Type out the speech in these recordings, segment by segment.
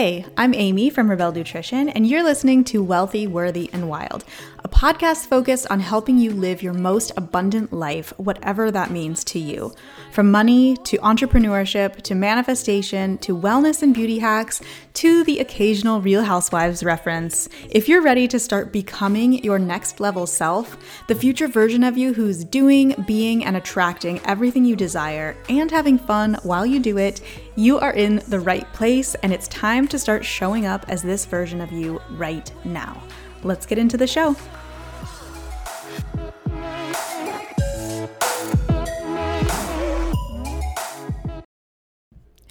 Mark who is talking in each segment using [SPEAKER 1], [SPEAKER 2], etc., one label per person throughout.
[SPEAKER 1] Hey, I'm Amy from Rebelle Nutrition, and you're listening to Wealthy, Worthy, and Wild, a podcast focused on helping you live your most abundant life, whatever that means to you. From money to entrepreneurship to manifestation to wellness and beauty hacks to the occasional Real Housewives reference, if you're ready to start becoming your next level self, the future version of you who's doing, being, and attracting everything you desire and having fun while you do it, you are in the right place, and it's time to start showing up as this version of you right now. Let's get into the show.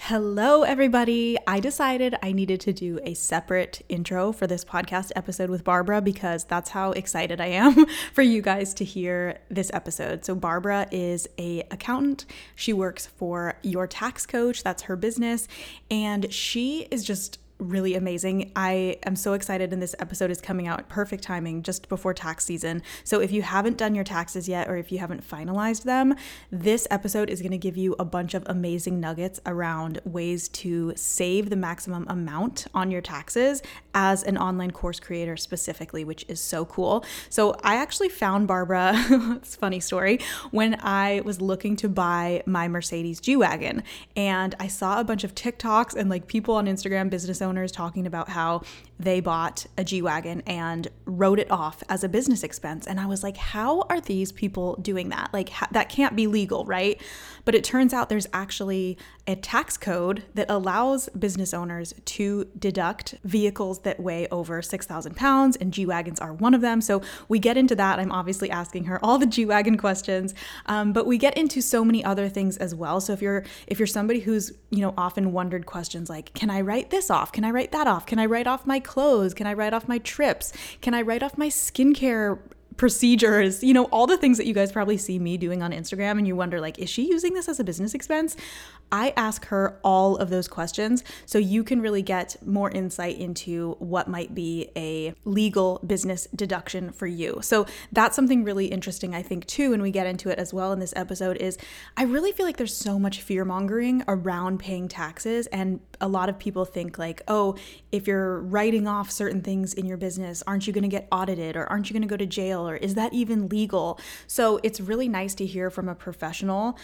[SPEAKER 1] Hello, everybody. I decided I needed to do a separate intro for this podcast episode with Barbara because that's how excited I am for you guys to hear this episode. So Barbara is a accountant. She works for Your Tax Coach. That's her business, and she is just really amazing. I am so excited, and this episode is coming out perfect timing just before tax season. So, if you haven't done your taxes yet, or if you haven't finalized them, this episode is going to give you a bunch of amazing nuggets around ways to save the maximum amount on your taxes as an online course creator, specifically, which is so cool. So, I actually found Barbara, it's a funny story, when I was looking to buy my Mercedes G Wagon, and I saw a bunch of TikToks and like people on Instagram, business owners owners talking about how they bought a G Wagon and wrote it off as a business expense. And I was like, how are these people doing that? Like, ha- that can't be legal, right? But it turns out there's actually a tax code that allows business owners to deduct vehicles that weigh over 6,000 pounds, and G Wagons are one of them. So we get into that. I'm obviously asking her all the G Wagon questions, um, but we get into so many other things as well. So if you're if you're somebody who's you know often wondered questions like, can I write this off? Can I write that off? Can I write off my clothes? Can I write off my trips? Can I write off my skincare procedures, you know, all the things that you guys probably see me doing on Instagram and you wonder like is she using this as a business expense? I ask her all of those questions so you can really get more insight into what might be a legal business deduction for you. So that's something really interesting I think too when we get into it as well in this episode is I really feel like there's so much fear mongering around paying taxes and a lot of people think like, "Oh, if you're writing off certain things in your business, aren't you going to get audited or aren't you going to go to jail or is that even legal? So it's really nice to hear from a professional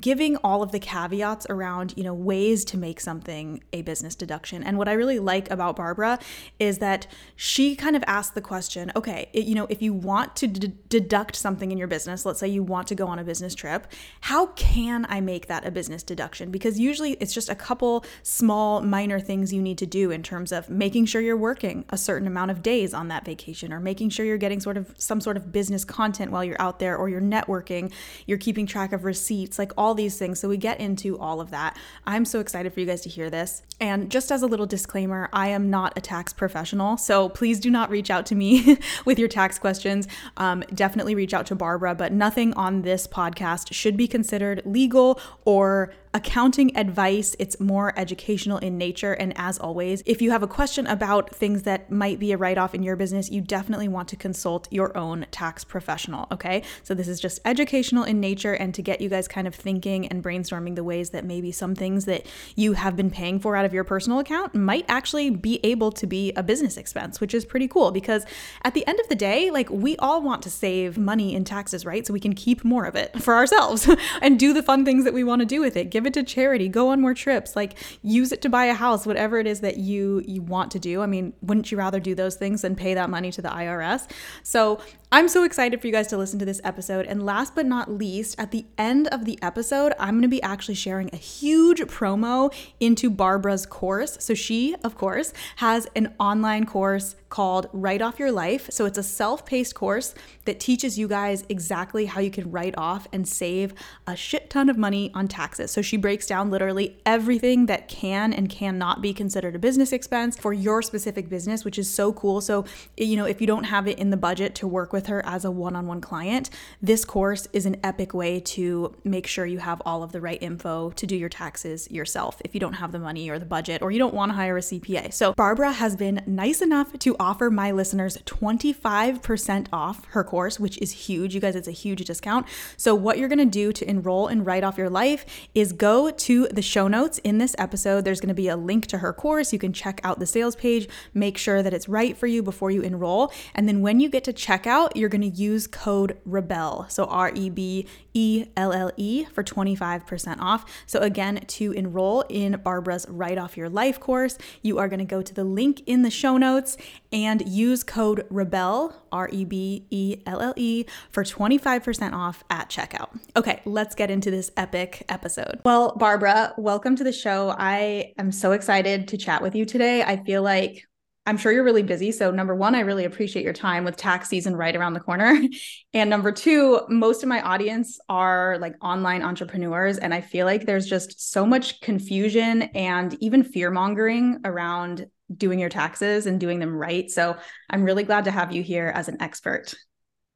[SPEAKER 1] giving all of the caveats around, you know, ways to make something a business deduction. And what I really like about Barbara is that she kind of asked the question, okay, you know, if you want to d- deduct something in your business, let's say you want to go on a business trip, how can I make that a business deduction? Because usually it's just a couple small minor things you need to do in terms of making sure you're working a certain amount of days on that vacation or making sure you're getting sort of some sort of business content while you're out there or you're networking, you're keeping track of receipts like all these things. So we get into all of that. I'm so excited for you guys to hear this. And just as a little disclaimer, I am not a tax professional. So please do not reach out to me with your tax questions. Um, definitely reach out to Barbara, but nothing on this podcast should be considered legal or accounting advice. It's more educational in nature. And as always, if you have a question about things that might be a write off in your business, you definitely want to consult your own tax professional. Okay. So this is just educational in nature and to get you guys kind of thinking and brainstorming the ways that maybe some things that you have been paying for out of your personal account might actually be able to be a business expense, which is pretty cool because at the end of the day, like we all want to save money in taxes, right? So we can keep more of it for ourselves and do the fun things that we want to do with it. Give give it to charity, go on more trips, like use it to buy a house, whatever it is that you you want to do. I mean, wouldn't you rather do those things than pay that money to the IRS? So, I'm so excited for you guys to listen to this episode. And last but not least, at the end of the episode, I'm going to be actually sharing a huge promo into Barbara's course. So, she, of course, has an online course called Write Off Your Life. So, it's a self paced course that teaches you guys exactly how you can write off and save a shit ton of money on taxes. So, she breaks down literally everything that can and cannot be considered a business expense for your specific business, which is so cool. So, you know, if you don't have it in the budget to work with, her as a one on one client, this course is an epic way to make sure you have all of the right info to do your taxes yourself if you don't have the money or the budget or you don't want to hire a CPA. So, Barbara has been nice enough to offer my listeners 25% off her course, which is huge. You guys, it's a huge discount. So, what you're going to do to enroll and write off your life is go to the show notes in this episode. There's going to be a link to her course. You can check out the sales page, make sure that it's right for you before you enroll. And then when you get to checkout, you're going to use code REBELLE. So R E B E L L E for 25% off. So again, to enroll in Barbara's Write Off Your Life course, you are going to go to the link in the show notes and use code REBELLE, R E B E L L E, for 25% off at checkout. Okay, let's get into this epic episode. Well, Barbara, welcome to the show. I am so excited to chat with you today. I feel like I'm sure you're really busy. So, number one, I really appreciate your time with tax season right around the corner. And number two, most of my audience are like online entrepreneurs. And I feel like there's just so much confusion and even fear mongering around doing your taxes and doing them right. So, I'm really glad to have you here as an expert.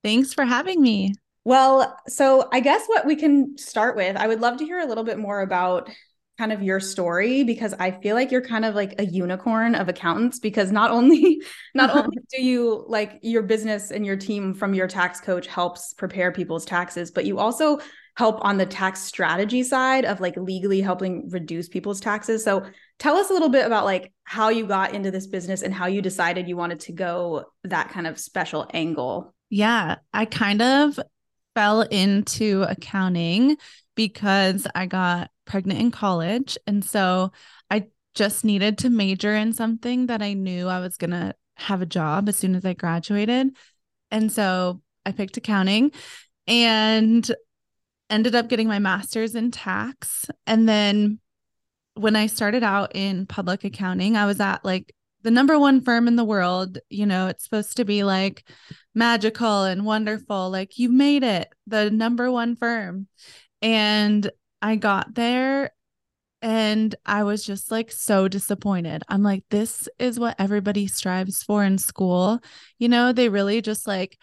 [SPEAKER 2] Thanks for having me.
[SPEAKER 1] Well, so I guess what we can start with, I would love to hear a little bit more about kind of your story because I feel like you're kind of like a unicorn of accountants because not only not only do you like your business and your team from your tax coach helps prepare people's taxes, but you also help on the tax strategy side of like legally helping reduce people's taxes. So tell us a little bit about like how you got into this business and how you decided you wanted to go that kind of special angle.
[SPEAKER 2] Yeah, I kind of fell into accounting because I got pregnant in college. And so I just needed to major in something that I knew I was going to have a job as soon as I graduated. And so I picked accounting and ended up getting my master's in tax. And then when I started out in public accounting, I was at like the number one firm in the world. You know, it's supposed to be like magical and wonderful. Like, you made it, the number one firm. And I got there and I was just like so disappointed. I'm like, this is what everybody strives for in school. You know, they really just like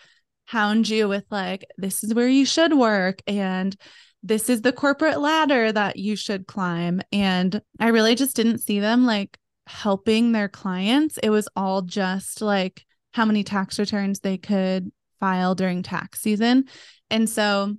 [SPEAKER 2] hound you with like, this is where you should work. And this is the corporate ladder that you should climb. And I really just didn't see them like helping their clients. It was all just like how many tax returns they could file during tax season. And so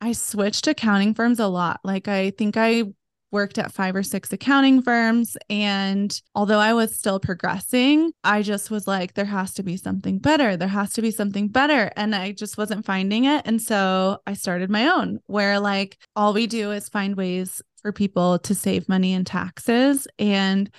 [SPEAKER 2] I switched accounting firms a lot. Like I think I worked at five or six accounting firms. And although I was still progressing, I just was like, there has to be something better. There has to be something better. And I just wasn't finding it. And so I started my own, where like all we do is find ways for people to save money in taxes. And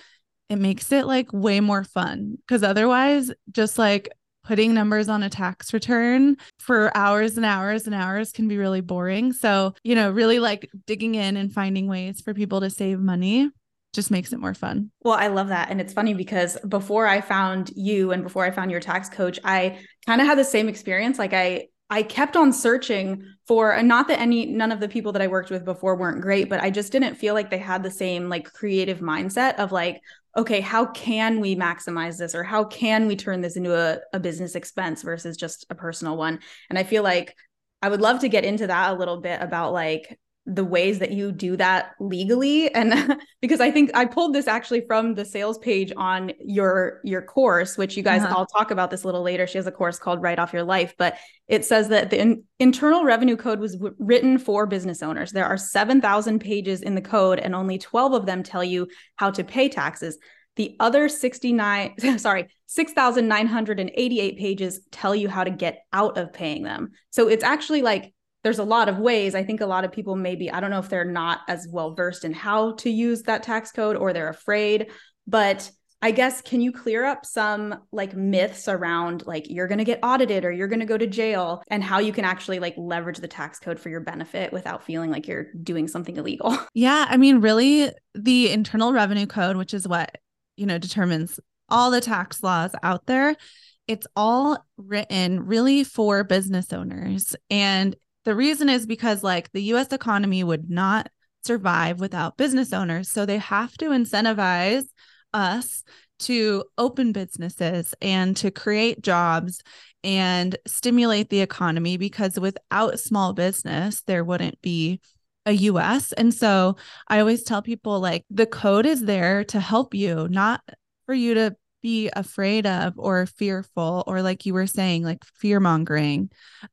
[SPEAKER 2] it makes it like way more fun because otherwise, just like putting numbers on a tax return for hours and hours and hours can be really boring. So, you know, really like digging in and finding ways for people to save money just makes it more fun.
[SPEAKER 1] Well, I love that. And it's funny because before I found you and before I found your tax coach, I kind of had the same experience. Like I I kept on searching for and not that any none of the people that I worked with before weren't great, but I just didn't feel like they had the same like creative mindset of like, okay, how can we maximize this or how can we turn this into a, a business expense versus just a personal one? And I feel like I would love to get into that a little bit about like the ways that you do that legally. And because i think i pulled this actually from the sales page on your your course which you guys uh-huh. i'll talk about this a little later. She has a course called write off your life but it says that the in- internal revenue code was w- written for business owners. There are 7000 pages in the code and only 12 of them tell you how to pay taxes. The other 69 sorry 6988 pages tell you how to get out of paying them. So it's actually like there's a lot of ways. I think a lot of people maybe, I don't know if they're not as well versed in how to use that tax code or they're afraid, but I guess can you clear up some like myths around like you're going to get audited or you're going to go to jail and how you can actually like leverage the tax code for your benefit without feeling like you're doing something illegal?
[SPEAKER 2] Yeah, I mean really the internal revenue code which is what, you know, determines all the tax laws out there, it's all written really for business owners and the reason is because, like, the US economy would not survive without business owners. So they have to incentivize us to open businesses and to create jobs and stimulate the economy because without small business, there wouldn't be a US. And so I always tell people like the code is there to help you, not for you to be afraid of or fearful or like you were saying like fear mongering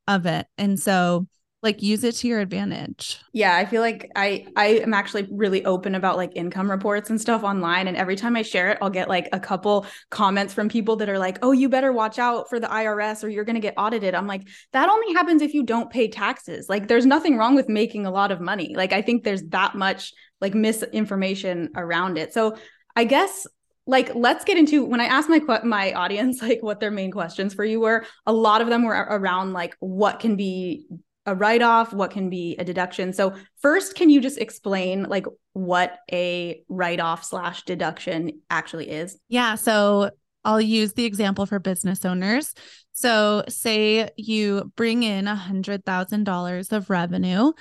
[SPEAKER 2] of it. And so like use it to your advantage.
[SPEAKER 1] Yeah, I feel like I I am actually really open about like income reports and stuff online and every time I share it I'll get like a couple comments from people that are like, "Oh, you better watch out for the IRS or you're going to get audited." I'm like, "That only happens if you don't pay taxes." Like there's nothing wrong with making a lot of money. Like I think there's that much like misinformation around it. So, I guess like let's get into when i asked my my audience like what their main questions for you were a lot of them were around like what can be a write off, what can be a deduction. So first, can you just explain like what a write off slash deduction actually is?
[SPEAKER 2] Yeah. So I'll use the example for business owners. So say you bring in a hundred thousand dollars of revenue.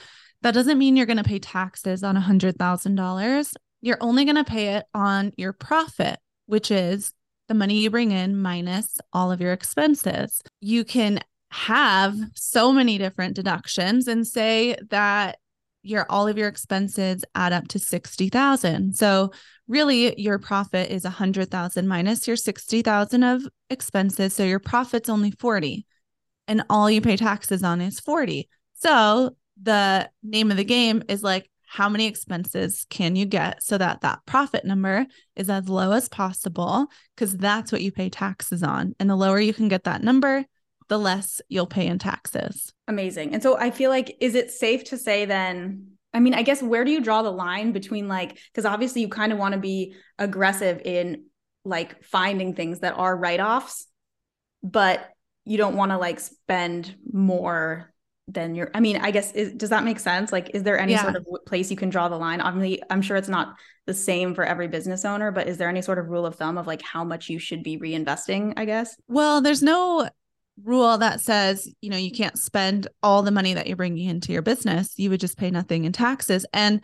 [SPEAKER 2] That doesn't mean you're going to pay taxes on a hundred thousand dollars. You're only going to pay it on your profit, which is the money you bring in minus all of your expenses. You can have so many different deductions and say that your all of your expenses add up to 60,000. So really your profit is 100,000 minus your 60,000 of expenses, so your profit's only 40 and all you pay taxes on is 40. So the name of the game is like how many expenses can you get so that that profit number is as low as possible because that's what you pay taxes on. And the lower you can get that number, the less you'll pay in taxes.
[SPEAKER 1] Amazing. And so I feel like, is it safe to say then? I mean, I guess where do you draw the line between like, because obviously you kind of want to be aggressive in like finding things that are write offs, but you don't want to like spend more than your i mean i guess is, does that make sense like is there any yeah. sort of place you can draw the line obviously i'm sure it's not the same for every business owner but is there any sort of rule of thumb of like how much you should be reinvesting i guess
[SPEAKER 2] well there's no rule that says, you know, you can't spend all the money that you're bringing into your business. You would just pay nothing in taxes. And,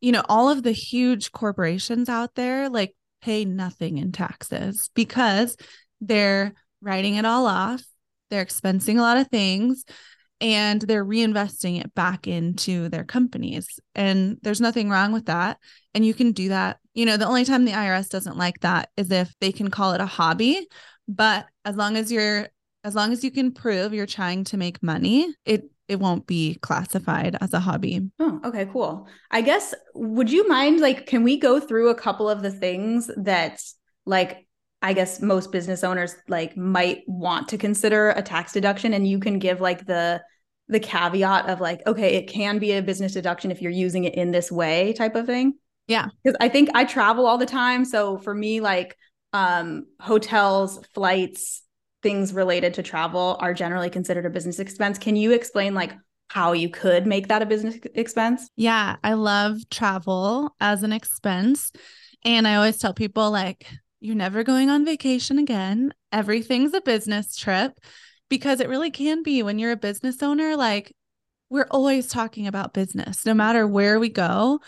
[SPEAKER 2] you know, all of the huge corporations out there like pay nothing in taxes because they're writing it all off. They're expensing a lot of things and they're reinvesting it back into their companies. And there's nothing wrong with that. And you can do that. You know, the only time the IRS doesn't like that is if they can call it a hobby. But as long as you're as long as you can prove you're trying to make money, it it won't be classified as a hobby.
[SPEAKER 1] Oh, okay, cool. I guess would you mind like can we go through a couple of the things that like I guess most business owners like might want to consider a tax deduction and you can give like the the caveat of like okay, it can be a business deduction if you're using it in this way type of thing.
[SPEAKER 2] Yeah.
[SPEAKER 1] Cuz I think I travel all the time, so for me like um hotels, flights, things related to travel are generally considered a business expense. Can you explain like how you could make that a business expense?
[SPEAKER 2] Yeah, I love travel as an expense. And I always tell people like you're never going on vacation again. Everything's a business trip because it really can be when you're a business owner like we're always talking about business no matter where we go.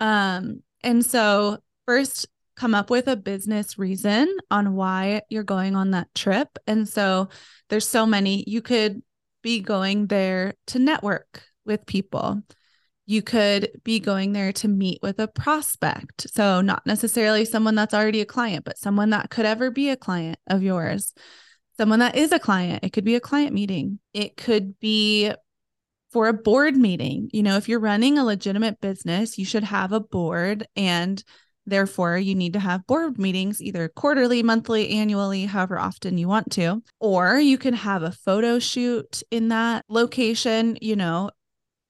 [SPEAKER 2] Um and so first come up with a business reason on why you're going on that trip. And so there's so many. You could be going there to network with people. You could be going there to meet with a prospect. So, not necessarily someone that's already a client, but someone that could ever be a client of yours. Someone that is a client. It could be a client meeting. It could be for a board meeting. You know, if you're running a legitimate business, you should have a board and Therefore, you need to have board meetings either quarterly, monthly, annually, however often you want to. Or you can have a photo shoot in that location. You know,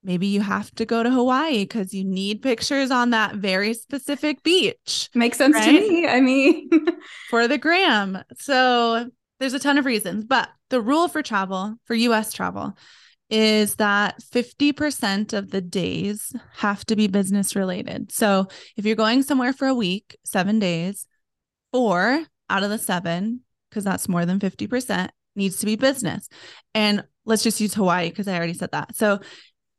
[SPEAKER 2] maybe you have to go to Hawaii because you need pictures on that very specific beach.
[SPEAKER 1] Makes sense right? to me. I mean,
[SPEAKER 2] for the gram. So there's a ton of reasons, but the rule for travel, for US travel, is that 50% of the days have to be business related. So if you're going somewhere for a week, seven days, four out of the seven, because that's more than 50%, needs to be business. And let's just use Hawaii because I already said that. So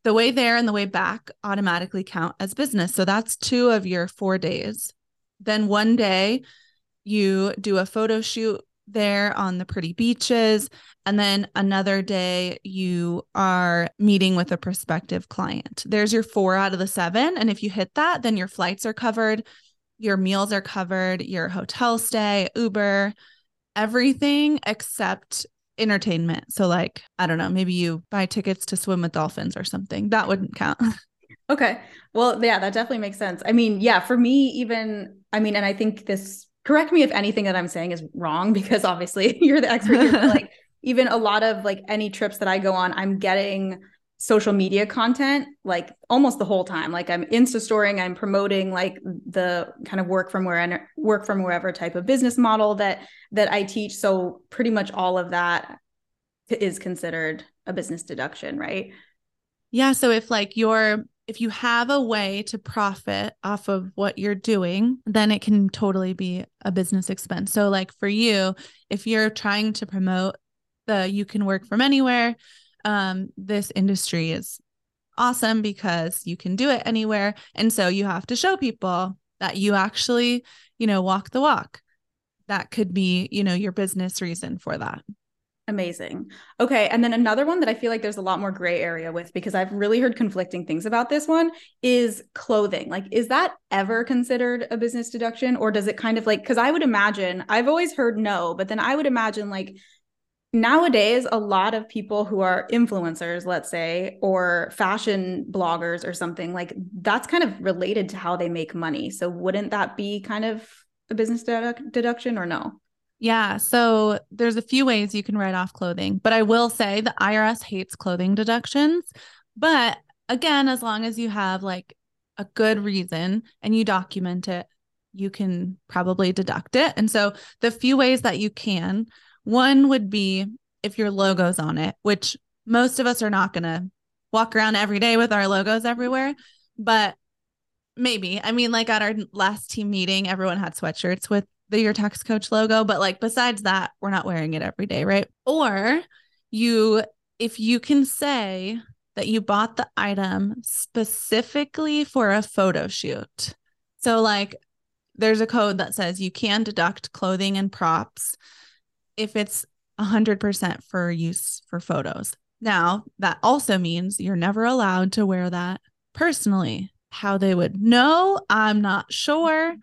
[SPEAKER 2] the way there and the way back automatically count as business. So that's two of your four days. Then one day you do a photo shoot there on the pretty beaches. And then another day, you are meeting with a prospective client. There's your four out of the seven. And if you hit that, then your flights are covered, your meals are covered, your hotel stay, Uber, everything except entertainment. So, like, I don't know, maybe you buy tickets to swim with dolphins or something. That wouldn't count.
[SPEAKER 1] Okay. Well, yeah, that definitely makes sense. I mean, yeah, for me, even, I mean, and I think this, correct me if anything that I'm saying is wrong, because obviously you're the expert here. like, even a lot of like any trips that I go on, I'm getting social media content like almost the whole time like i'm insta storing i'm promoting like the kind of work from where and work from wherever type of business model that that i teach so pretty much all of that is considered a business deduction right
[SPEAKER 2] yeah so if like you're if you have a way to profit off of what you're doing then it can totally be a business expense so like for you if you're trying to promote the you can work from anywhere um, this industry is awesome because you can do it anywhere. And so you have to show people that you actually, you know, walk the walk. That could be, you know, your business reason for that.
[SPEAKER 1] Amazing. Okay. And then another one that I feel like there's a lot more gray area with because I've really heard conflicting things about this one is clothing. Like, is that ever considered a business deduction or does it kind of like, because I would imagine, I've always heard no, but then I would imagine like nowadays a lot of people who are influencers let's say or fashion bloggers or something like that's kind of related to how they make money so wouldn't that be kind of a business dedu- deduction or no
[SPEAKER 2] yeah so there's a few ways you can write off clothing but i will say the irs hates clothing deductions but again as long as you have like a good reason and you document it you can probably deduct it and so the few ways that you can one would be if your logo's on it, which most of us are not going to walk around every day with our logos everywhere, but maybe. I mean, like at our last team meeting, everyone had sweatshirts with the Your Tax Coach logo, but like besides that, we're not wearing it every day, right? Or you, if you can say that you bought the item specifically for a photo shoot. So, like, there's a code that says you can deduct clothing and props if it's 100% for use for photos. Now, that also means you're never allowed to wear that personally. How they would know, I'm not sure.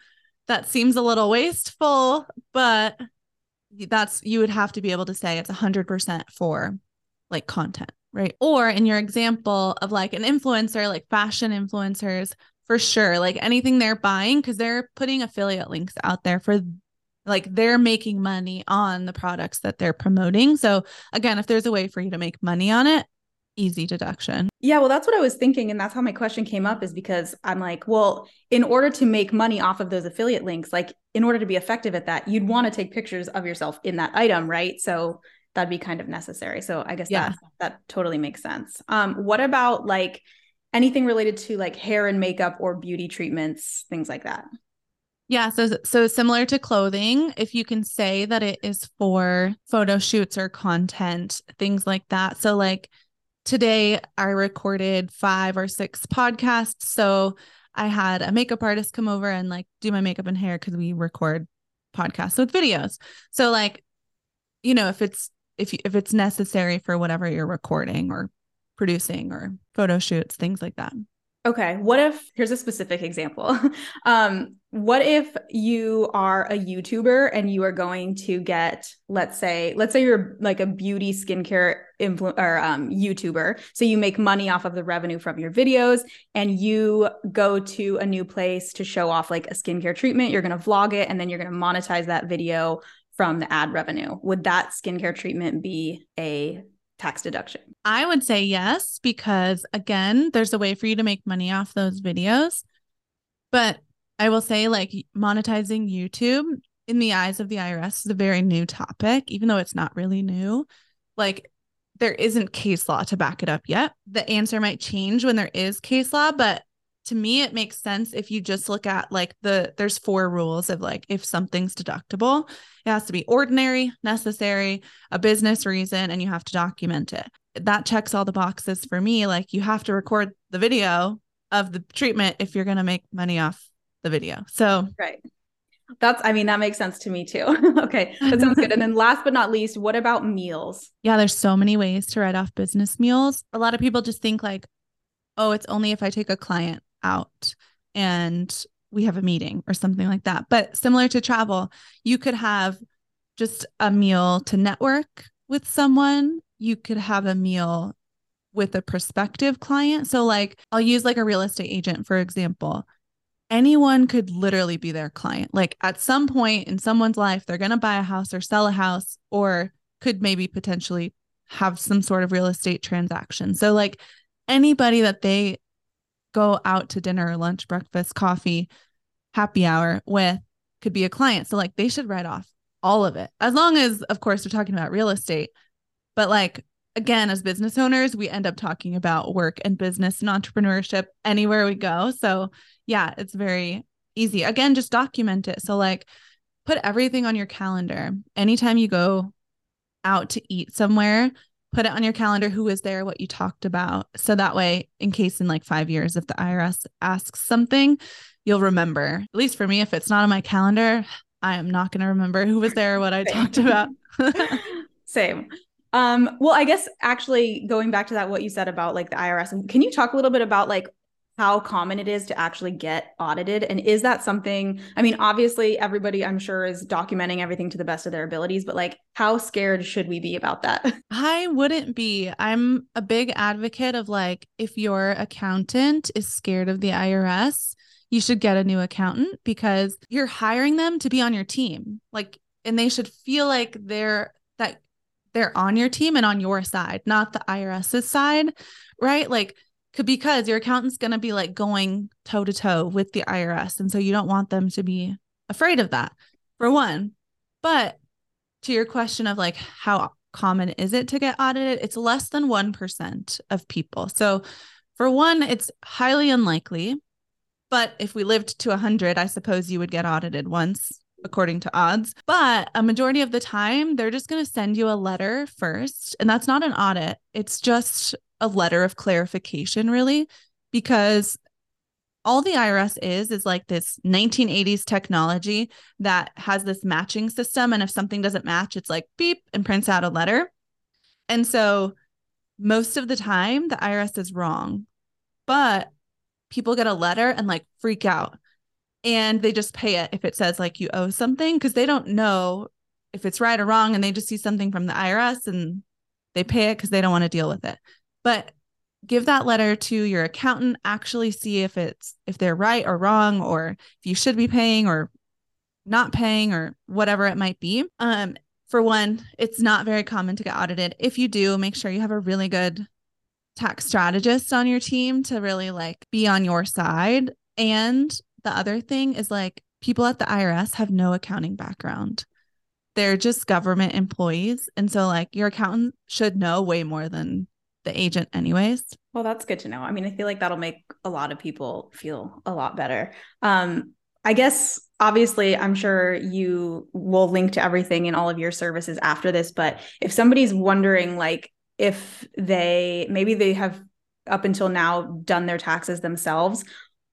[SPEAKER 2] That seems a little wasteful, but that's you would have to be able to say it's 100% for like content, right? Or in your example of like an influencer, like fashion influencers, for sure, like anything they're buying, because they're putting affiliate links out there for like they're making money on the products that they're promoting. So again, if there's a way for you to make money on it, easy deduction.
[SPEAKER 1] Yeah, well, that's what I was thinking. And that's how my question came up is because I'm like, well, in order to make money off of those affiliate links, like in order to be effective at that, you'd want to take pictures of yourself in that item, right? So that'd be kind of necessary. So I guess yeah. that that totally makes sense. Um, what about like anything related to like hair and makeup or beauty treatments, things like that?
[SPEAKER 2] Yeah, so so similar to clothing, if you can say that it is for photo shoots or content, things like that. So like today I recorded 5 or 6 podcasts, so I had a makeup artist come over and like do my makeup and hair cuz we record podcasts with videos. So like you know, if it's if if it's necessary for whatever you're recording or producing or photo shoots, things like that.
[SPEAKER 1] Okay. What if here's a specific example? um, what if you are a YouTuber and you are going to get, let's say, let's say you're like a beauty skincare influ- or um, YouTuber, so you make money off of the revenue from your videos, and you go to a new place to show off like a skincare treatment. You're going to vlog it, and then you're going to monetize that video from the ad revenue. Would that skincare treatment be a tax deduction?
[SPEAKER 2] I would say yes, because again, there's a way for you to make money off those videos. But I will say, like, monetizing YouTube in the eyes of the IRS is a very new topic, even though it's not really new. Like, there isn't case law to back it up yet. The answer might change when there is case law, but to me it makes sense if you just look at like the there's four rules of like if something's deductible it has to be ordinary necessary a business reason and you have to document it. That checks all the boxes for me. Like you have to record the video of the treatment if you're going to make money off the video. So
[SPEAKER 1] right. That's i mean that makes sense to me too. Okay that sounds good. And then last but not least what about meals?
[SPEAKER 2] Yeah there's so many ways to write off business meals. A lot of people just think like oh it's only if i take a client out and we have a meeting or something like that. But similar to travel, you could have just a meal to network with someone, you could have a meal with a prospective client. So, like, I'll use like a real estate agent, for example. Anyone could literally be their client. Like, at some point in someone's life, they're going to buy a house or sell a house, or could maybe potentially have some sort of real estate transaction. So, like, anybody that they go out to dinner, lunch, breakfast, coffee, happy hour with could be a client. So, like, they should write off all of it, as long as, of course, we're talking about real estate. But, like, again, as business owners, we end up talking about work and business and entrepreneurship anywhere we go. So, yeah, it's very easy. Again, just document it. So, like, put everything on your calendar. Anytime you go out to eat somewhere, put it on your calendar who was there, what you talked about. So that way, in case in like five years, if the IRS asks something, you'll remember. At least for me, if it's not on my calendar, I am not going to remember who was there, what I talked about.
[SPEAKER 1] Same. Um, well, I guess actually going back to that, what you said about like the IRS, can you talk a little bit about like how common it is to actually get audited? And is that something, I mean, obviously everybody I'm sure is documenting everything to the best of their abilities, but like how scared should we be about that?
[SPEAKER 2] I wouldn't be. I'm a big advocate of like, if your accountant is scared of the IRS, you should get a new accountant because you're hiring them to be on your team. Like, and they should feel like they're that they're on your team and on your side, not the IRS's side, right? Like, because your accountant's going to be like going toe to toe with the IRS. And so you don't want them to be afraid of that, for one. But to your question of like, how common is it to get audited? It's less than 1% of people. So, for one, it's highly unlikely. But if we lived to 100, I suppose you would get audited once according to odds. But a majority of the time, they're just going to send you a letter first. And that's not an audit, it's just a letter of clarification, really, because all the IRS is is like this 1980s technology that has this matching system. And if something doesn't match, it's like beep and prints out a letter. And so most of the time, the IRS is wrong. But people get a letter and like freak out and they just pay it if it says like you owe something because they don't know if it's right or wrong and they just see something from the IRS and they pay it because they don't want to deal with it. But give that letter to your accountant, actually see if it's if they're right or wrong or if you should be paying or not paying or whatever it might be. Um for one, it's not very common to get audited. If you do, make sure you have a really good tax strategist on your team to really like be on your side and the other thing is like people at the IRS have no accounting background. They're just government employees. And so, like, your accountant should know way more than the agent, anyways.
[SPEAKER 1] Well, that's good to know. I mean, I feel like that'll make a lot of people feel a lot better. Um, I guess obviously I'm sure you will link to everything in all of your services after this, but if somebody's wondering like if they maybe they have up until now done their taxes themselves,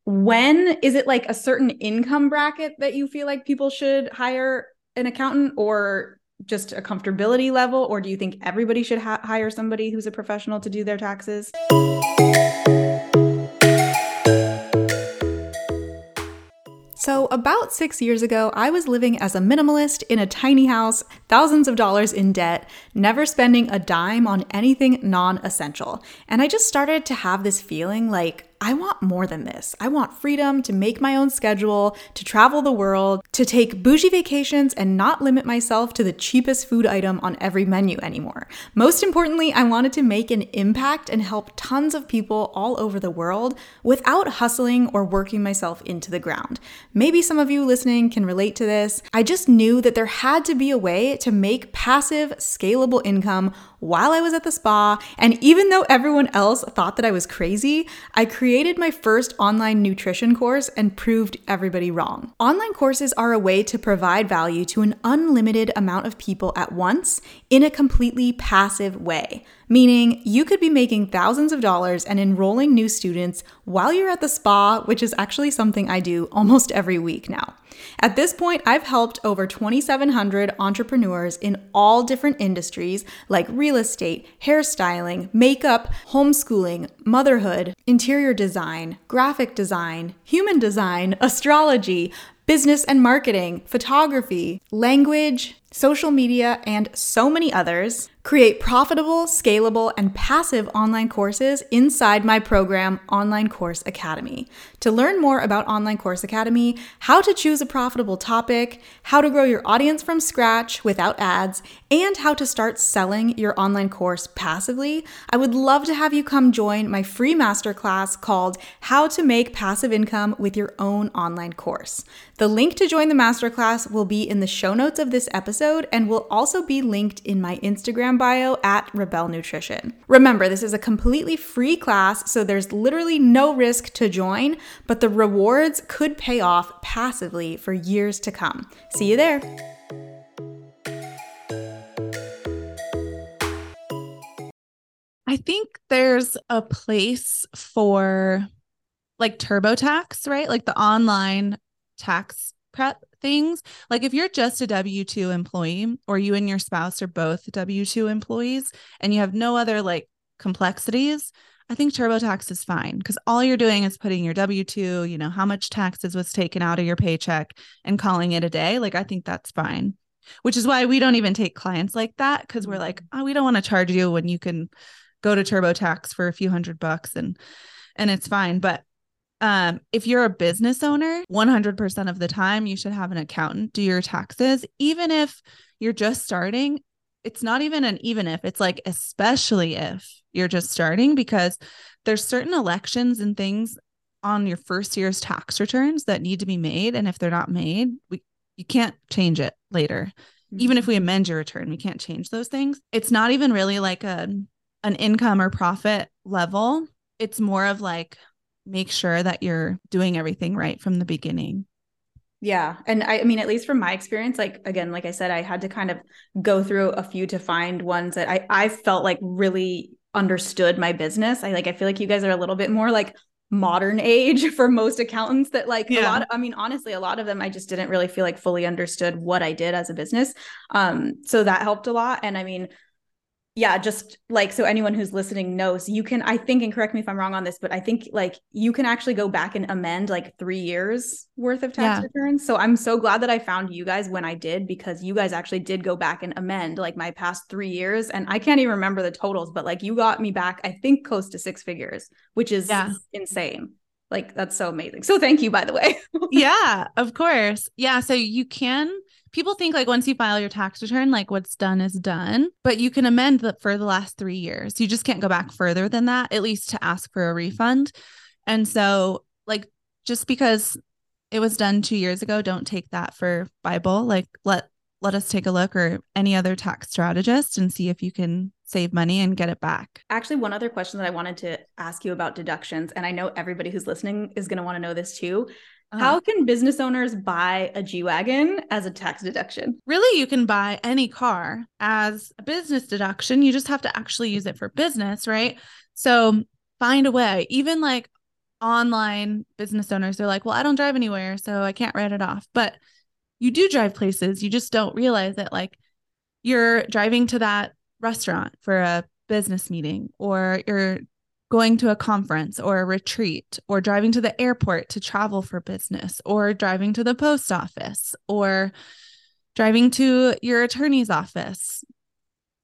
[SPEAKER 1] when is it like a certain income bracket that you feel like people should hire an accountant or just a comfortability level or do you think everybody should ha- hire somebody who's a professional to do their taxes So, about six years ago, I was living as a minimalist in a tiny house, thousands of dollars in debt, never spending a dime on anything non essential. And I just started to have this feeling like I want more than this. I want freedom to make my own schedule, to travel the world, to take bougie vacations and not limit myself to the cheapest food item on every menu anymore. Most importantly, I wanted to make an impact and help tons of people all over the world without hustling or working myself into the ground. Maybe some of you listening can relate to this. I just knew that there had to be a way to make passive, scalable income while I was at the spa. And even though everyone else thought that I was crazy, I created my first online nutrition course and proved everybody wrong. Online courses are a way to provide value to an unlimited amount of people at once in a completely passive way meaning you could be making thousands of dollars and enrolling new students while you're at the spa, which is actually something I do almost every week now. At this point, I've helped over 2,700 entrepreneurs in all different industries like real estate, hairstyling, makeup, homeschooling, motherhood, interior design, graphic design, human design, astrology, business and marketing, photography, language, social media, and so many others Create profitable, scalable, and passive online courses inside my program, Online Course Academy. To learn more about Online Course Academy, how to choose a profitable topic, how to grow your audience from scratch without ads, and how to start selling your online course passively, I would love to have you come join my free masterclass called How to Make Passive Income with Your Own Online Course. The link to join the masterclass will be in the show notes of this episode and will also be linked in my Instagram bio at Rebelle Nutrition. Remember, this is a completely free class, so there's literally no risk to join, but the rewards could pay off passively for years to come. See you there.
[SPEAKER 2] I think there's a place for like TurboTax, right? Like the online tax prep things. Like if you're just a W 2 employee or you and your spouse are both W 2 employees and you have no other like complexities, I think TurboTax is fine because all you're doing is putting your W 2, you know, how much taxes was taken out of your paycheck and calling it a day. Like I think that's fine, which is why we don't even take clients like that because we're like, oh, we don't want to charge you when you can go to TurboTax for a few hundred bucks and and it's fine. But um, if you're a business owner, 100% of the time you should have an accountant do your taxes, even if you're just starting. It's not even an even if, it's like especially if you're just starting because there's certain elections and things on your first year's tax returns that need to be made and if they're not made, we you can't change it later. Mm-hmm. Even if we mm-hmm. amend your return, we can't change those things. It's not even really like a an income or profit level. It's more of like make sure that you're doing everything right from the beginning.
[SPEAKER 1] Yeah. And I, I, mean, at least from my experience, like again, like I said, I had to kind of go through a few to find ones that I, I felt like really understood my business. I like I feel like you guys are a little bit more like modern age for most accountants that like yeah. a lot of, I mean honestly a lot of them I just didn't really feel like fully understood what I did as a business. Um so that helped a lot and I mean yeah just like so anyone who's listening knows you can i think and correct me if i'm wrong on this but i think like you can actually go back and amend like three years worth of tax yeah. returns. So i'm so glad that i found you guys when i did because you guys actually did go back and amend like my past three years and i can't even remember the totals but like you got me back i think close to six figures which is yeah. insane. Like that's so amazing. So thank you by the way.
[SPEAKER 2] Yeah of course. Yeah so you can people think like once you file your tax return, like what's done is done, but you can amend that for the last three years. You just can't go back further than that, at least to ask for a refund. And so, like, just because it was done two years ago, don't take that for Bible. Like, let let us take a look or any other tax strategist and see if you can save money and get it back.
[SPEAKER 1] Actually, one other question that I wanted to ask you about deductions, and I know everybody who's listening is going to want to know this too. Uh-huh. How can business owners buy a G Wagon as a tax deduction?
[SPEAKER 2] Really, you can buy any car as a business deduction. You just have to actually use it for business, right? So find a way. Even like online business owners, they're like, well, I don't drive anywhere, so I can't write it off. But you do drive places. You just don't realize that, like, you're driving to that restaurant for a business meeting or you're going to a conference or a retreat or driving to the airport to travel for business or driving to the post office or driving to your attorney's office.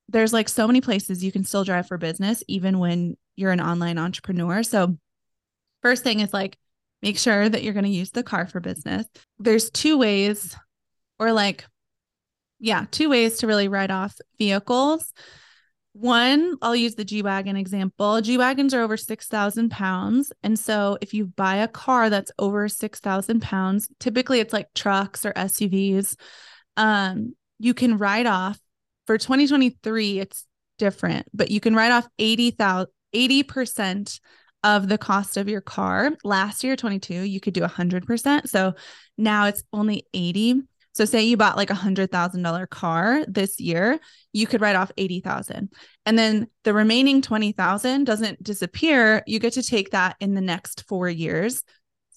[SPEAKER 2] There's like so many places you can still drive for business, even when you're an online entrepreneur. So, first thing is like, make sure that you're going to use the car for business. There's two ways, or like, yeah, two ways to really write off vehicles. One, I'll use the G Wagon example. G Wagons are over 6,000 pounds. And so if you buy a car that's over 6,000 pounds, typically it's like trucks or SUVs, um, you can write off for 2023, it's different, but you can write off 80,000, 80% of the cost of your car. Last year, 22, you could do 100%. So now it's only 80. So say you bought like a hundred thousand dollar car this year, you could write off eighty thousand, and then the remaining twenty thousand doesn't disappear. You get to take that in the next four years.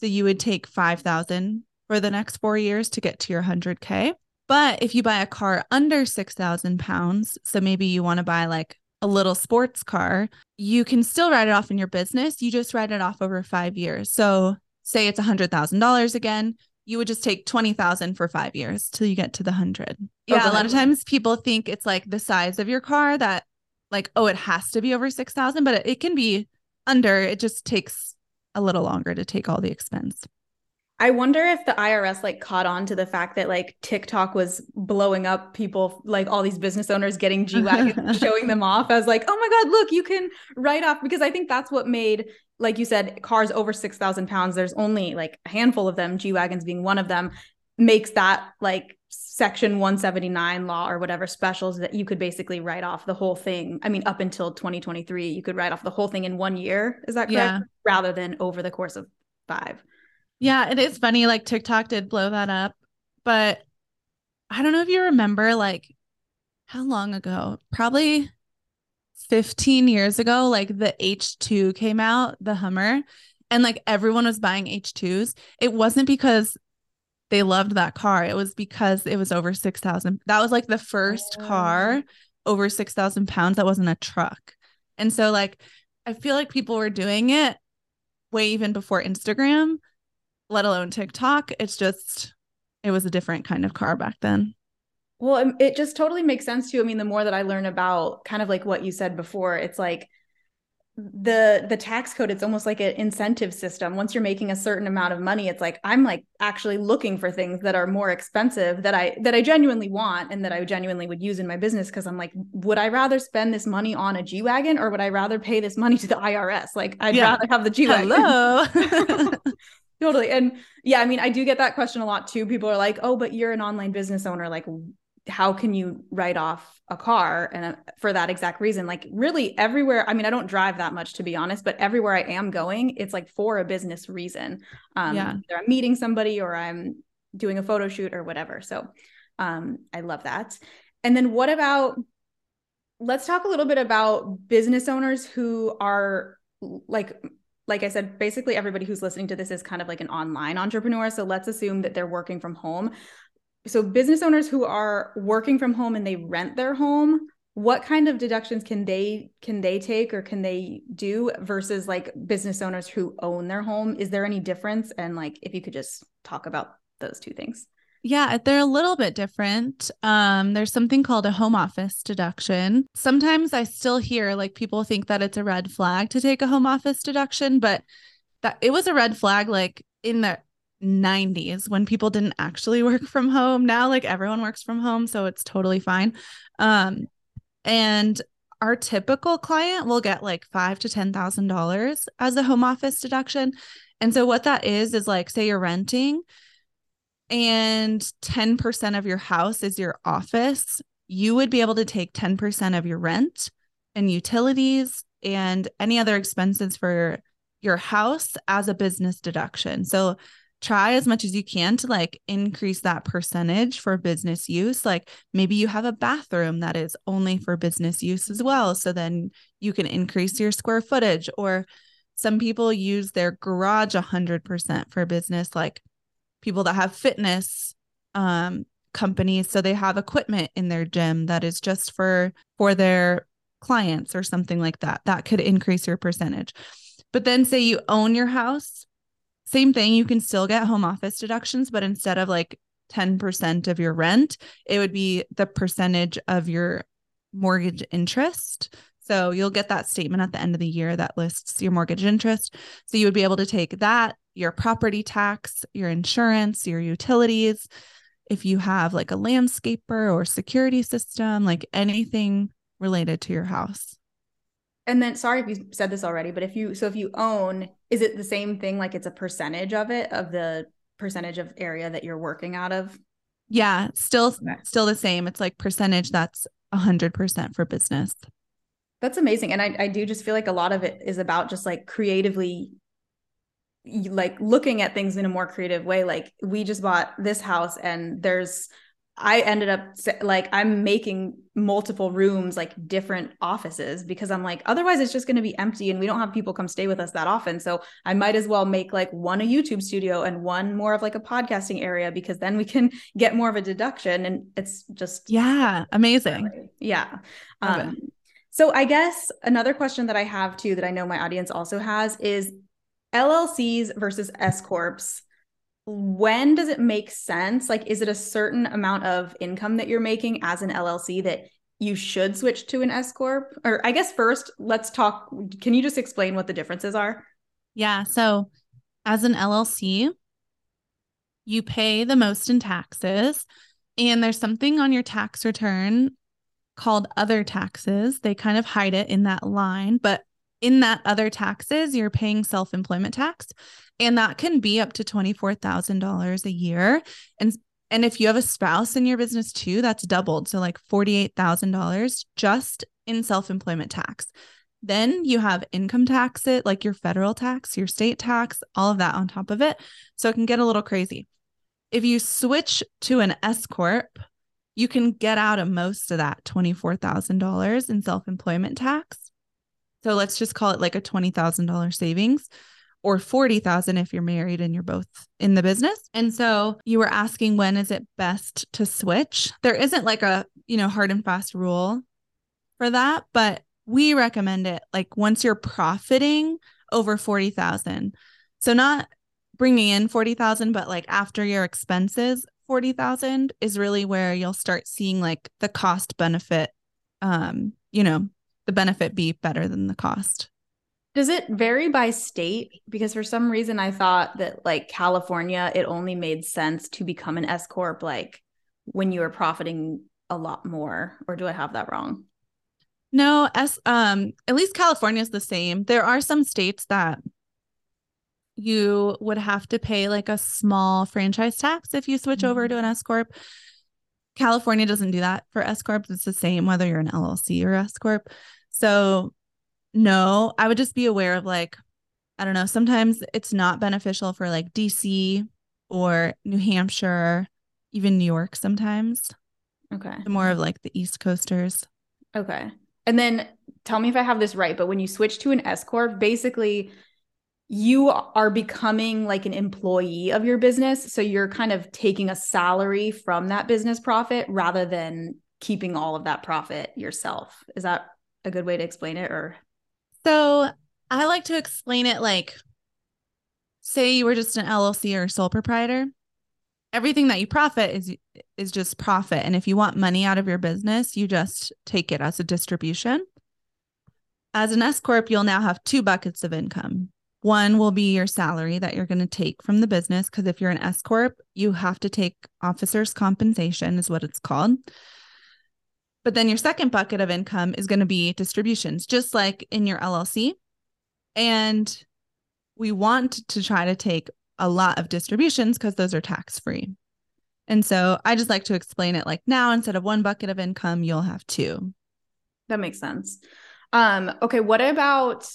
[SPEAKER 2] So you would take five thousand for the next four years to get to your hundred k. But if you buy a car under six thousand pounds, so maybe you want to buy like a little sports car, you can still write it off in your business. You just write it off over five years. So say it's a hundred thousand dollars again you would just take 20,000 for 5 years till you get to the 100.
[SPEAKER 1] Oh,
[SPEAKER 2] Yeah, a lot of times people think it's like the size of your car that like oh it has to be over 6,000, but it, it can be under. It just takes a little longer to take all the expense.
[SPEAKER 1] I wonder if the IRS like caught on to the fact that like TikTok was blowing up people, like all these business owners getting G Wagons, showing them off as like, oh my God, look, you can write off. Because I think that's what made, like you said, cars over 6,000 pounds, there's only like a handful of them, G Wagons being one of them, makes that like section 179 law or whatever specials that you could basically write off the whole thing. I mean, up until 2023, you could write off the whole thing in one year. Is that correct?
[SPEAKER 2] Yeah.
[SPEAKER 1] Rather than over the course of five.
[SPEAKER 2] Yeah, it is funny. Like TikTok did blow that up, but I don't know if you remember, like, how long ago? Probably 15 years ago, like the H2 came out, the Hummer, and like everyone was buying H2s. It wasn't because they loved that car, it was because it was over 6,000. That was like the first car oh. over 6,000 pounds that wasn't a truck. And so, like, I feel like people were doing it way even before Instagram let alone TikTok. It's just, it was a different kind of car back then.
[SPEAKER 1] Well, it- it just totally makes sense too. I mean, the more that I learn about kind of like what you said before, it's like the the tax code it's almost like an incentive system once you're making a certain amount of money it's like i'm like actually looking for things that are more expensive that i that i genuinely want and that i genuinely would use in my business because i'm like would i rather spend this money on a g-wagon or would i rather pay this money to the irs like i'd
[SPEAKER 2] Yeah.
[SPEAKER 1] rather have the g-wagon
[SPEAKER 2] Hello.
[SPEAKER 1] totally. And yeah i mean i do get that question a lot too. People are like oh but you're an online business owner. Like how can you write off a car? And uh, for that exact reason. Like really everywhere i mean i don't drive that much to be honest but everywhere i am going it's like for a business reason. Um
[SPEAKER 2] Yeah.
[SPEAKER 1] either i'm meeting somebody or i'm doing a photo shoot or whatever. So um i love that. And then what about let's talk a little bit about business owners who are like like I said, basically everybody who's listening to this is kind of like an online entrepreneur. So let's assume that they're working from home. So business owners who are working from home and they rent their home, what kind of deductions can they can they take or can they do versus like business owners who own their home? Is there any difference? And like if you could just talk about those two things.
[SPEAKER 2] Yeah, they're a little bit different. Um, there's something called a home office deduction. Sometimes I still hear like people think that it's a red flag to take a home office deduction, but that it was a red flag like in the 90s when people didn't actually work from home. Now like everyone works from home, so it's totally fine. Um, and our typical client will get like five to ten thousand dollars as a home office deduction. And so what that is is like say you're renting and 10% of your house is your office, you would be able to take 10% of your rent and utilities and any other expenses for your house as a business deduction. So try as much as you can to like increase that percentage for business use. Like maybe you have a bathroom that is only for business use as well. So then you can increase your square footage or some people use their garage 100% for business like people that have fitness um companies. So they have equipment in their gym that is just for for their clients or something like that that could increase your percentage. But then say you own your house same thing you can still get home office deductions but instead of like 10% of your rent it would be the percentage of your mortgage interest. So you'll get that statement at the end of the year that lists your mortgage interest. So you would be able to take that your property tax, your insurance, your utilities, if you have like a landscaper or security system, like anything related to your house.
[SPEAKER 1] And then sorry if you said this already, but if you so if you own, is it the same thing like it's a percentage of it of the percentage of area that you're working out of?
[SPEAKER 2] Yeah, still still the same. It's like percentage that's 100% for business.
[SPEAKER 1] That's amazing. And I, I do just feel like a lot of it is about just like creatively like looking at things in a more creative way. Like we just bought this house and there's I ended up like I'm making multiple rooms like different offices because I'm like otherwise it's just going to be empty and we don't have people come stay with us that often. So I might as well make like one a YouTube studio and one more of like a podcasting area because then we can get more of a deduction and it's just
[SPEAKER 2] Yeah, amazing.
[SPEAKER 1] yeah. Um, so I guess another question that I have too that I know my audience also has is LLCs versus S corps. when does it make sense? Like, is it a certain amount of income that you're making as an LLC that you should switch to an S corp? Or I guess first, let's talk. Can you just explain what the differences are?
[SPEAKER 2] Yeah. So, as an LLC, you pay the most in taxes, and there's something on your tax return called other taxes. They kind of hide it in that line, but in that other taxes, you're paying self employment tax, and that can be up to $24,000 a year. And and if you have a spouse in your business too, that's doubled. So like $48,000 just in self-employment tax. Then you have income tax it, like your federal tax, your state tax, all of that on top of it. So it can get a little crazy. If you switch to an S corp, you can get out of most of that $24,000 in self-employment tax. So let's just call it like a $20,000 savings or 40,000 if you're married and you're both in the business. And so you were asking when is it best to switch? There isn't like a, you know, hard and fast rule for that, but we recommend it like once you're profiting over 40,000. So not bringing in 40,000 but like after your expenses 40,000 is really where you'll start seeing like the cost benefit um, you know, the benefit be better than the cost.
[SPEAKER 1] Does it vary by state? Because for some reason I thought that like California, it only made sense to become an S corp like when you were profiting a lot more. Or do I have that wrong?
[SPEAKER 2] No, S um at least California is the same. There are some states that you would have to pay like a small franchise tax if you switch mm-hmm. over to an S corp. California doesn't do that for S corp. It's the same whether you're an LLC or S corp. So no, I would just be aware of like, I don't know, sometimes it's not beneficial for like DC or New Hampshire, even New York sometimes.
[SPEAKER 1] Okay.
[SPEAKER 2] More of like the East Coasters.
[SPEAKER 1] Okay. And then tell me if I have this right, but when you switch to an S Corp, basically you are becoming like an employee of your business. So you're kind of taking a salary from that business profit rather than keeping all of that profit yourself. Is that a good way to explain it or
[SPEAKER 2] so I like to explain it like say you were just an LLC or sole proprietor. Everything that you profit is is just profit. And if you want money out of your business, you just take it as a distribution. As an S Corp, you'll now have two buckets of income. One will be your salary that you're going to take from the business. Because if you're an S Corp, you have to take officer's compensation, is what it's called. But then your second bucket of income is going to be distributions, just like in your LLC. And we want to try to take a lot of distributions because those are tax free. And so I just like to explain it like now instead of one bucket of income, you'll have two.
[SPEAKER 1] That makes sense. Um, okay, what about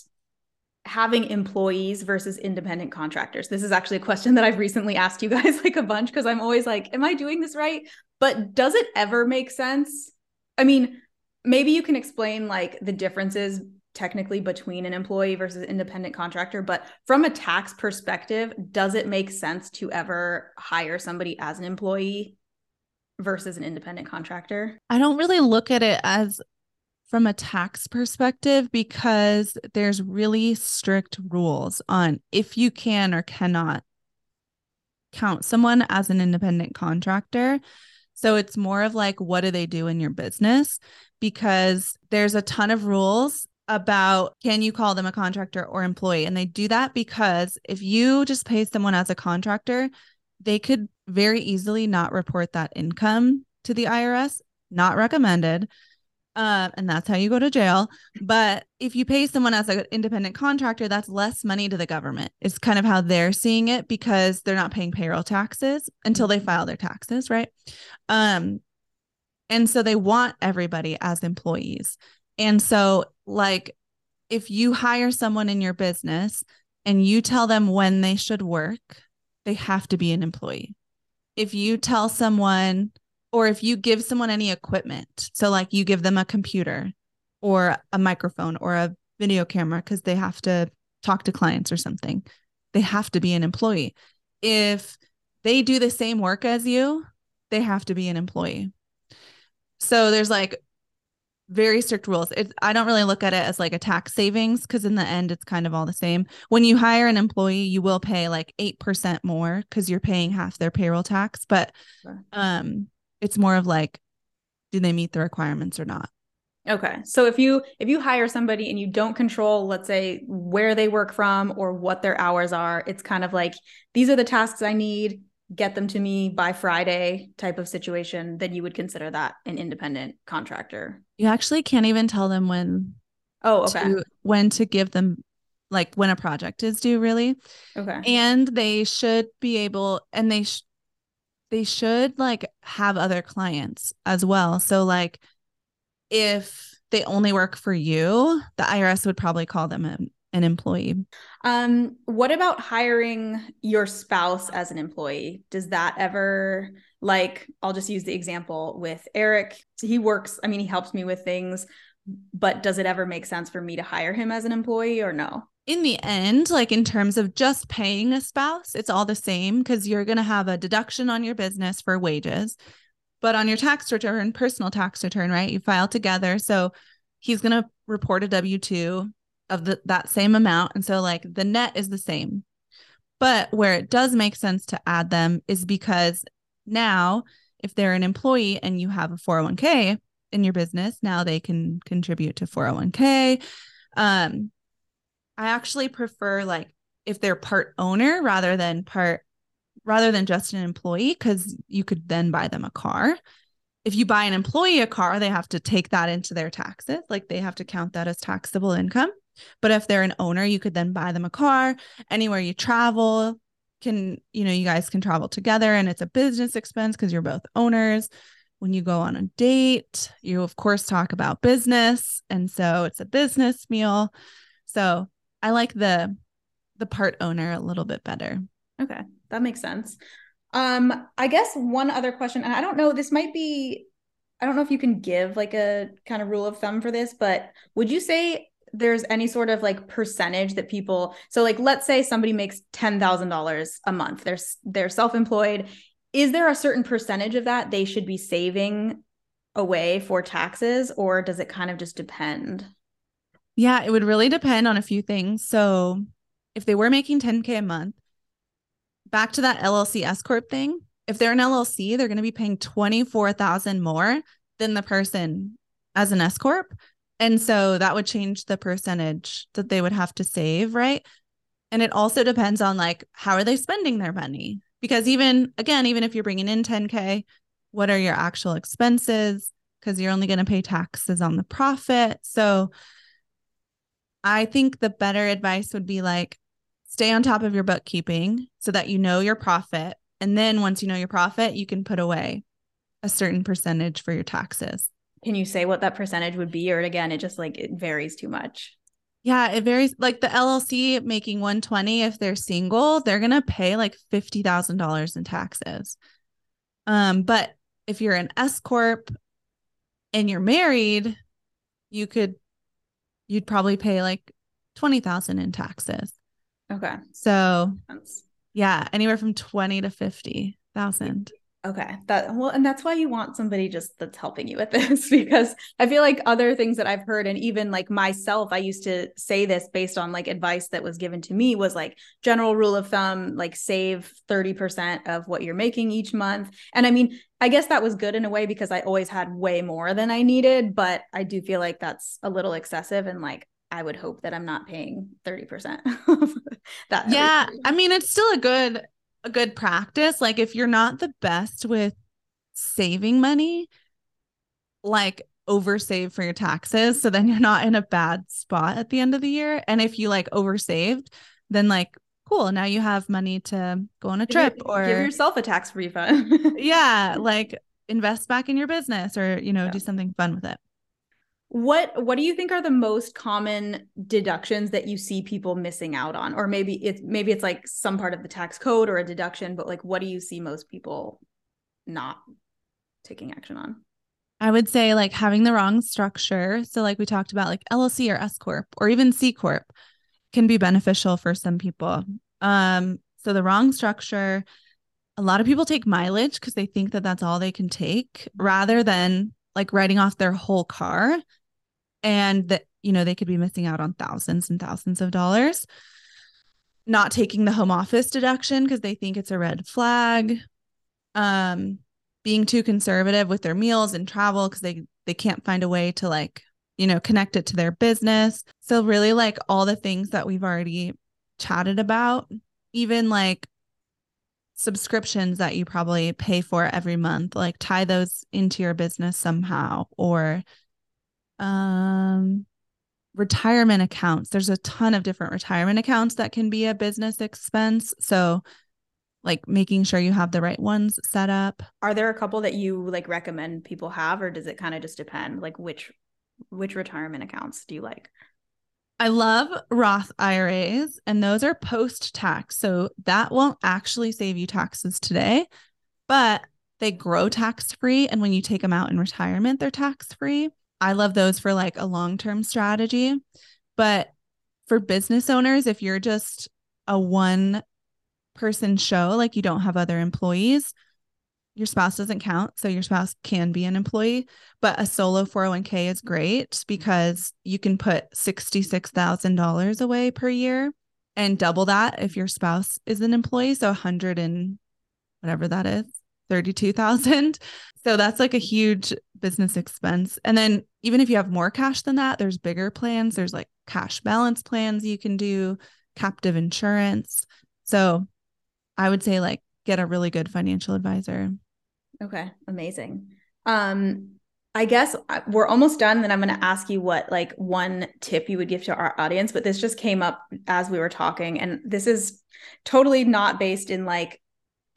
[SPEAKER 1] having employees versus independent contractors? This is actually a question that I've recently asked you guys like a bunch because I'm always like, am I doing this right? But does it ever make sense I mean, maybe you can explain like the differences technically between an employee versus independent contractor, but from a tax perspective, does it make sense to ever hire somebody as an employee versus an independent contractor?
[SPEAKER 2] I don't really look at it as from a tax perspective because there's really strict rules on if you can or cannot count someone as an independent contractor. So it's more of like, what do they do in your business? Because there's a ton of rules about can you call them a contractor or employee? And they do that because if you just pay someone as a contractor, they could very easily not report that income to the IRS, not recommended. Uh, and that's how you go to jail. But if you pay someone as an independent contractor, that's less money to the government. It's kind of how they're seeing it because they're not paying payroll taxes until they file their taxes, right? Um, and so they want everybody as employees. And so, like, if you hire someone in your business and you tell them when they should work, they have to be an employee. If you tell someone, or if you give someone any equipment, so like you give them a computer or a microphone or a video camera because they have to talk to clients or something, they have to be an employee. If they do the same work as you, they have to be an employee. So there's like very strict rules. It, I don't really look at it as like a tax savings because in the end, it's kind of all the same. When you hire an employee, you will pay like 8% more because you're paying half their payroll tax. But um, it's more of like, do they meet the requirements or not?
[SPEAKER 1] Okay. So if you if you hire somebody and you don't control, let's say, where they work from or what their hours are, it's kind of like these are the tasks I need, get them to me by Friday type of situation, then you would consider that an independent contractor.
[SPEAKER 2] You actually can't even tell them when
[SPEAKER 1] Oh, okay.
[SPEAKER 2] to when to give them like when a project is due really
[SPEAKER 1] Okay.
[SPEAKER 2] and they should be able and they sh- they should like have other clients as well so like if they only work for you the irs would probably call them an, an employee
[SPEAKER 1] Um, what about hiring your spouse as an employee? Does that ever like I'll just use the example with Eric. He works, I mean, he helps me with things, but does it ever make sense for me to hire him as an employee or no?
[SPEAKER 2] In the end like in terms of just paying a spouse it's all the same because you're going to have a deduction on your business for wages but on your tax return personal tax return right you file together. So he's going to report a w2 of the, that same amount and so like the net is the same. But where it does make sense to add them is because now if they're an employee and you have a 401k in your business now they can contribute to 401k um I actually prefer like if they're part owner rather than part rather than just an employee because you could then buy them a car. If you buy an employee a car, they have to take that into their taxes. Like they have to count that as taxable income. But if they're an owner, you could then buy them a car. Anywhere you travel, can you know, you guys can travel together and it's a business expense because you're both owners. When you go on a date, you of course talk about business. And so it's a business meal. So I like the the part owner a little bit better.
[SPEAKER 1] Okay, that makes sense. Um, I guess one other question, and I don't know, this might be, I don't know if you can give like a kind of rule of thumb for this, but would you say there's any sort of like percentage that people, so like let's say somebody makes $10,000 a month, they're they're self-employed, is there a certain percentage of that they should be saving away for taxes or does it kind of just depend?
[SPEAKER 2] Yeah, it would really depend on a few things. So, if they were making 10k a month, back to that LLC S corp thing, if they're an LLC, they're going to be paying 24,000 more than the person as an S corp. And so that would change the percentage that they would have to save, right? And it also depends on like how are they spending their money? Because even again, even if you're bringing in 10k, what are your actual expenses? Because you're only going to pay taxes on the profit. So I think the better advice would be like stay on top of your bookkeeping so that you know your profit. And then once you know your profit, you can put away a certain percentage for your taxes.
[SPEAKER 1] Can you say what that percentage would be? Or again, it just like it varies too much.
[SPEAKER 2] Yeah, it varies. Like the LLC making 120 if they're single, they're going to pay like $50,000 in taxes. Um, but if you're an S corp and you're married, you could you'd probably pay like 20,000 in taxes.
[SPEAKER 1] Okay.
[SPEAKER 2] So, yeah, anywhere from 20 to 50,000.
[SPEAKER 1] Okay. That well, and that's why you want somebody just that's helping you with this because I feel like other things that I've heard and even like myself, I used to say this based on like advice that was given to me was like general rule of thumb, like save 30% of what you're making each month. And I mean, I guess that was good in a way because I always had way more than I needed, but I do feel like that's a little excessive and like I would hope that I'm not paying 30% of that.
[SPEAKER 2] Yeah, I mean it's still a good a good practice. Like if you're not the best with saving money, like oversave for your taxes so then you're not in a bad spot at the end of the year. And if you like oversaved, then like cool, now you have money to go on a trip
[SPEAKER 1] give,
[SPEAKER 2] or
[SPEAKER 1] give yourself a tax refund.
[SPEAKER 2] yeah, like invest back in your business or you know,
[SPEAKER 1] Yeah.
[SPEAKER 2] do something fun with it.
[SPEAKER 1] What what do you think are the most common deductions that you see people missing out on? Or maybe it's maybe it's like some part of the tax code or a deduction, but like what do you see most people not taking action on?
[SPEAKER 2] I would say like having the wrong structure. So like we talked about like LLC or S corp or even C corp can be beneficial for some people. Um so the wrong structure a lot of people take mileage because they think that that's all they can take rather than like writing off their whole car and that you know they could be missing out on thousands and thousands of dollars. Not taking the home office deduction because they think it's a red flag. Um being too conservative with their meals and travel because they they can't find a way to like you know connect it to their business. So really like all the things that we've already chatted about even like subscriptions that you probably pay for every month like tie those into your business somehow or um retirement accounts there's a ton of different retirement accounts that can be a business expense so like making sure you have the right ones set up
[SPEAKER 1] are there a couple that you like recommend people have or does it kind of just depend like which which retirement accounts do you like
[SPEAKER 2] I love Roth IRAs, and those are post tax. So that won't actually save you taxes today, but they grow tax free. And when you take them out in retirement, they're tax free. I love those for like a long term strategy. But for business owners, if you're just a one person show, like you don't have other employees, your spouse doesn't count. So your spouse can be an employee, but a solo 401k is great because you can put $66,000 away per year and double that if your spouse is an employee. So 100 and whatever that is, 32,000. So that's like a huge business expense. And then even if you have more cash than that, there's bigger plans. There's like cash balance plans you can do, captive insurance. So I would say like get a really good financial advisor.
[SPEAKER 1] Okay, amazing. Um, I guess uh, we're almost done. Then I'm going to ask you what like one tip you would give to our audience. But this just came up as we were talking, and this is totally not based in like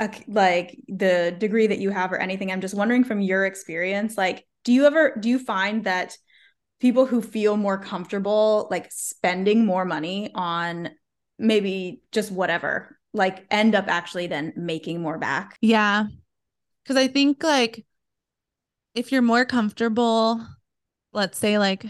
[SPEAKER 1] a, like the degree that you have or anything. I'm just wondering from your experience, like, do you ever do you find that people who feel more comfortable like spending more money on maybe just whatever like end up actually then making more back?
[SPEAKER 2] Yeah, because I think like if you're more comfortable, let's say like,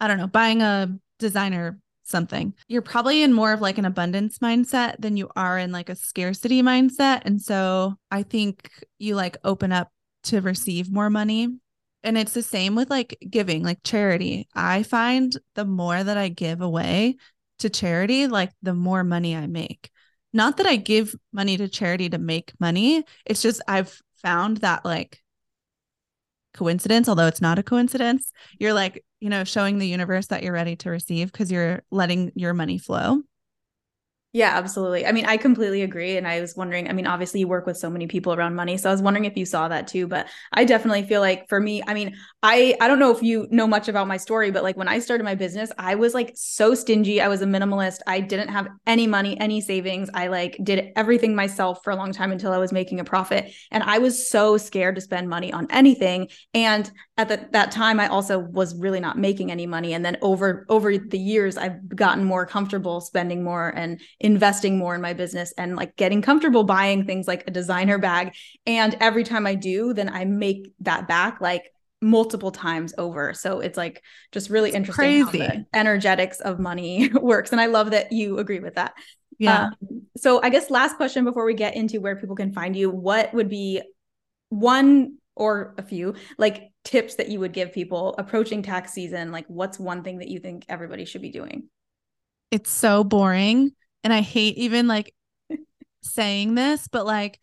[SPEAKER 2] I don't know, buying a designer something, you're probably in more of like an abundance mindset than you are in like a scarcity mindset. And so I think you like open up to receive more money. And it's the same with like giving, like charity. I find the more that I give away to charity, like the more money I make not that I give money to charity to make money. It's just I've found that like coincidence, although it's not a coincidence, you're like, you know, showing the universe that you're ready to receive because you're letting your money flow.
[SPEAKER 1] Yeah, absolutely. I mean, I completely agree. And I was wondering, I mean, obviously you work with so many people around money. So I was wondering if you saw that too. But I definitely feel like for me, I mean, I I don't know if you know much about my story, but like when I started my business, I was like so stingy. I was a minimalist. I didn't have any money, any savings. I like did everything myself for a long time until I was making a profit. And I was so scared to spend money on anything. And at the, that time, I also was really not making any money. And then over over the years, I've gotten more comfortable spending more and investing more in my business and like getting comfortable buying things like a designer bag. And every time I do, then I make that back like multiple times over. So it's like just really it's interesting crazy. how the energetics of money works. And I love that you agree with that.
[SPEAKER 2] Yeah.
[SPEAKER 1] Um, so I guess last question before we get into where people can find you, what would be one or a few like tips that you would give people approaching tax season? Like what's one thing that you think everybody should be doing?
[SPEAKER 2] It's so boring, and I hate even like saying this, but like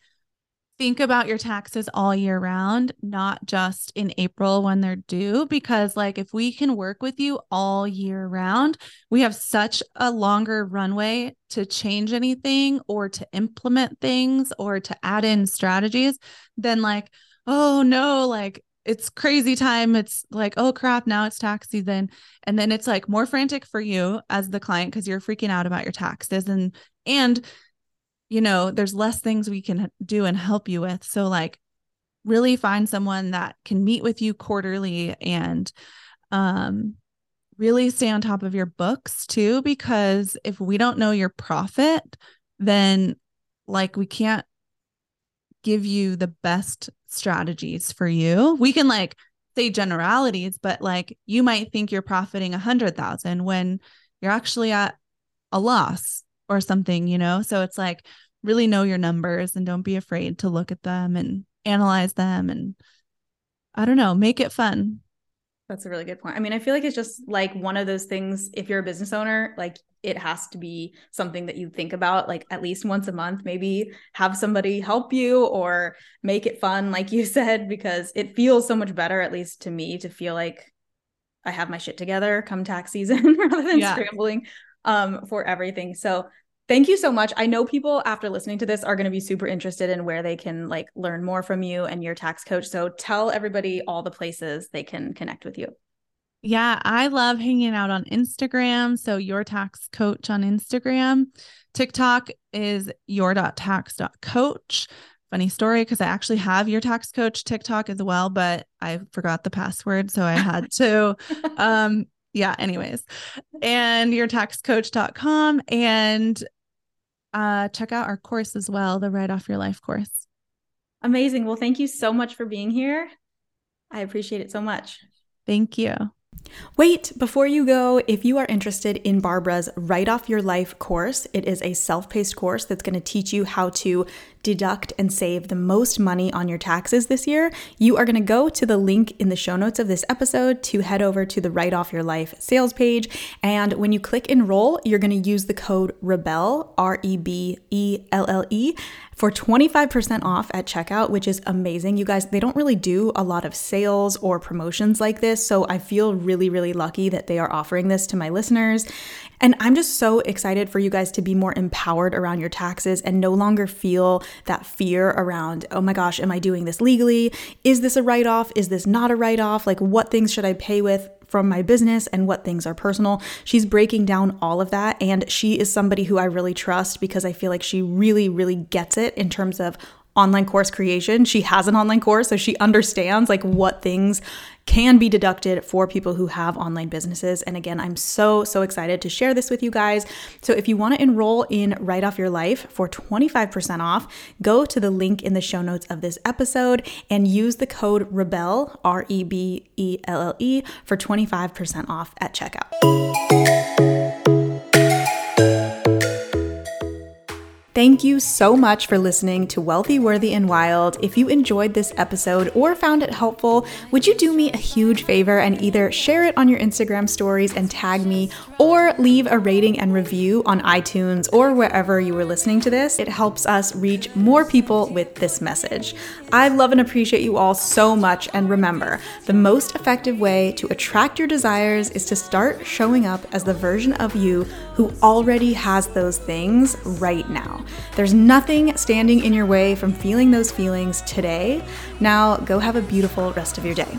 [SPEAKER 2] think about your taxes all year round, not just in April when they're due. Because, like, if we can work with you all year round, we have such a longer runway to change anything or to implement things or to add in strategies than, like, oh no, like, it's crazy time. It's like, oh crap, now it's tax season. And then it's like more frantic for you as the client because you're freaking out about your taxes. And and you know, there's less things we can do and help you with. So like really find someone that can meet with you quarterly and um really stay on top of your books too because if we don't know your profit, then like we can't give you the best strategies for you. We can like say generalities, but like you might think you're profiting a hundred thousand when you're actually at a loss or something, you know? So it's like really know your numbers and don't be afraid to look at them and analyze them and I don't know, make it fun.
[SPEAKER 1] That's a really good point. I mean, I feel like it's just like one of those things if you're a business owner, like it has to be something that you think about like at least once a month, maybe have somebody help you or make it fun like you said because it feels so much better at least to me to feel like I have my shit together come tax season rather than yeah. scrambling um for everything. So thank you so much. I know people after listening to this are going to be super interested in where they can like learn more from you and your tax coach. So tell everybody all the places they can connect with you.
[SPEAKER 2] Yeah, I love hanging out on Instagram. So your tax coach on Instagram. TikTok is your.tax.coach. Funny story because I actually have your tax coach TikTok as well, but I forgot the password. So I had to um yeah, anyways. And yourtaxcoach.com and uh, check out our course as well, the Write Off Your Life course.
[SPEAKER 1] Amazing. Well, thank you so much for being here. I appreciate it so much.
[SPEAKER 2] Thank you.
[SPEAKER 1] Wait, before you go, if you are interested in Barbara's Write Off Your Life course, it is a self paced course that's going to teach you how to deduct and save the most money on your taxes this year. You are going to go to the link in the show notes of this episode to head over to the Write Off Your Life sales page. And when you click enroll, you're going to use the code REBELLE, R E B E L L E for 25% off at checkout, which is amazing. You guys, they don't really do a lot of sales or promotions like this. So I feel really, really lucky that they are offering this to my listeners. And I'm just so excited for you guys to be more empowered around your taxes and no longer feel that fear around, oh my gosh, am I doing this legally? Is this a write off? Is this not a write off? Like, what things should I pay with? from my business and what things are personal. She's breaking down all of that. And she is somebody who I really trust because I feel like she really, really gets it in terms of online course creation. She has an online course, so she understands like what things can be deducted for people who have online businesses. And again, I'm so, so excited to share this with you guys. So if you want to enroll in Write Off Your Life for 25% off, go to the link in the show notes of this episode and use the code REBELLE, R E B E L L E, for 25% off at checkout. Thank you so much for listening to Wealthy, Worthy, and Wild. If you enjoyed this episode or found it helpful, would you do me a huge favor and either share it on your Instagram stories and tag me, or leave a rating and review on iTunes or wherever you were listening to this? It helps us reach more people with this message. I love and appreciate you all so much. And remember, the most effective way to attract your desires is to start showing up as the version of you who already has those things right now. There's nothing standing in your way from feeling those feelings today. Now, go have a beautiful rest of your day.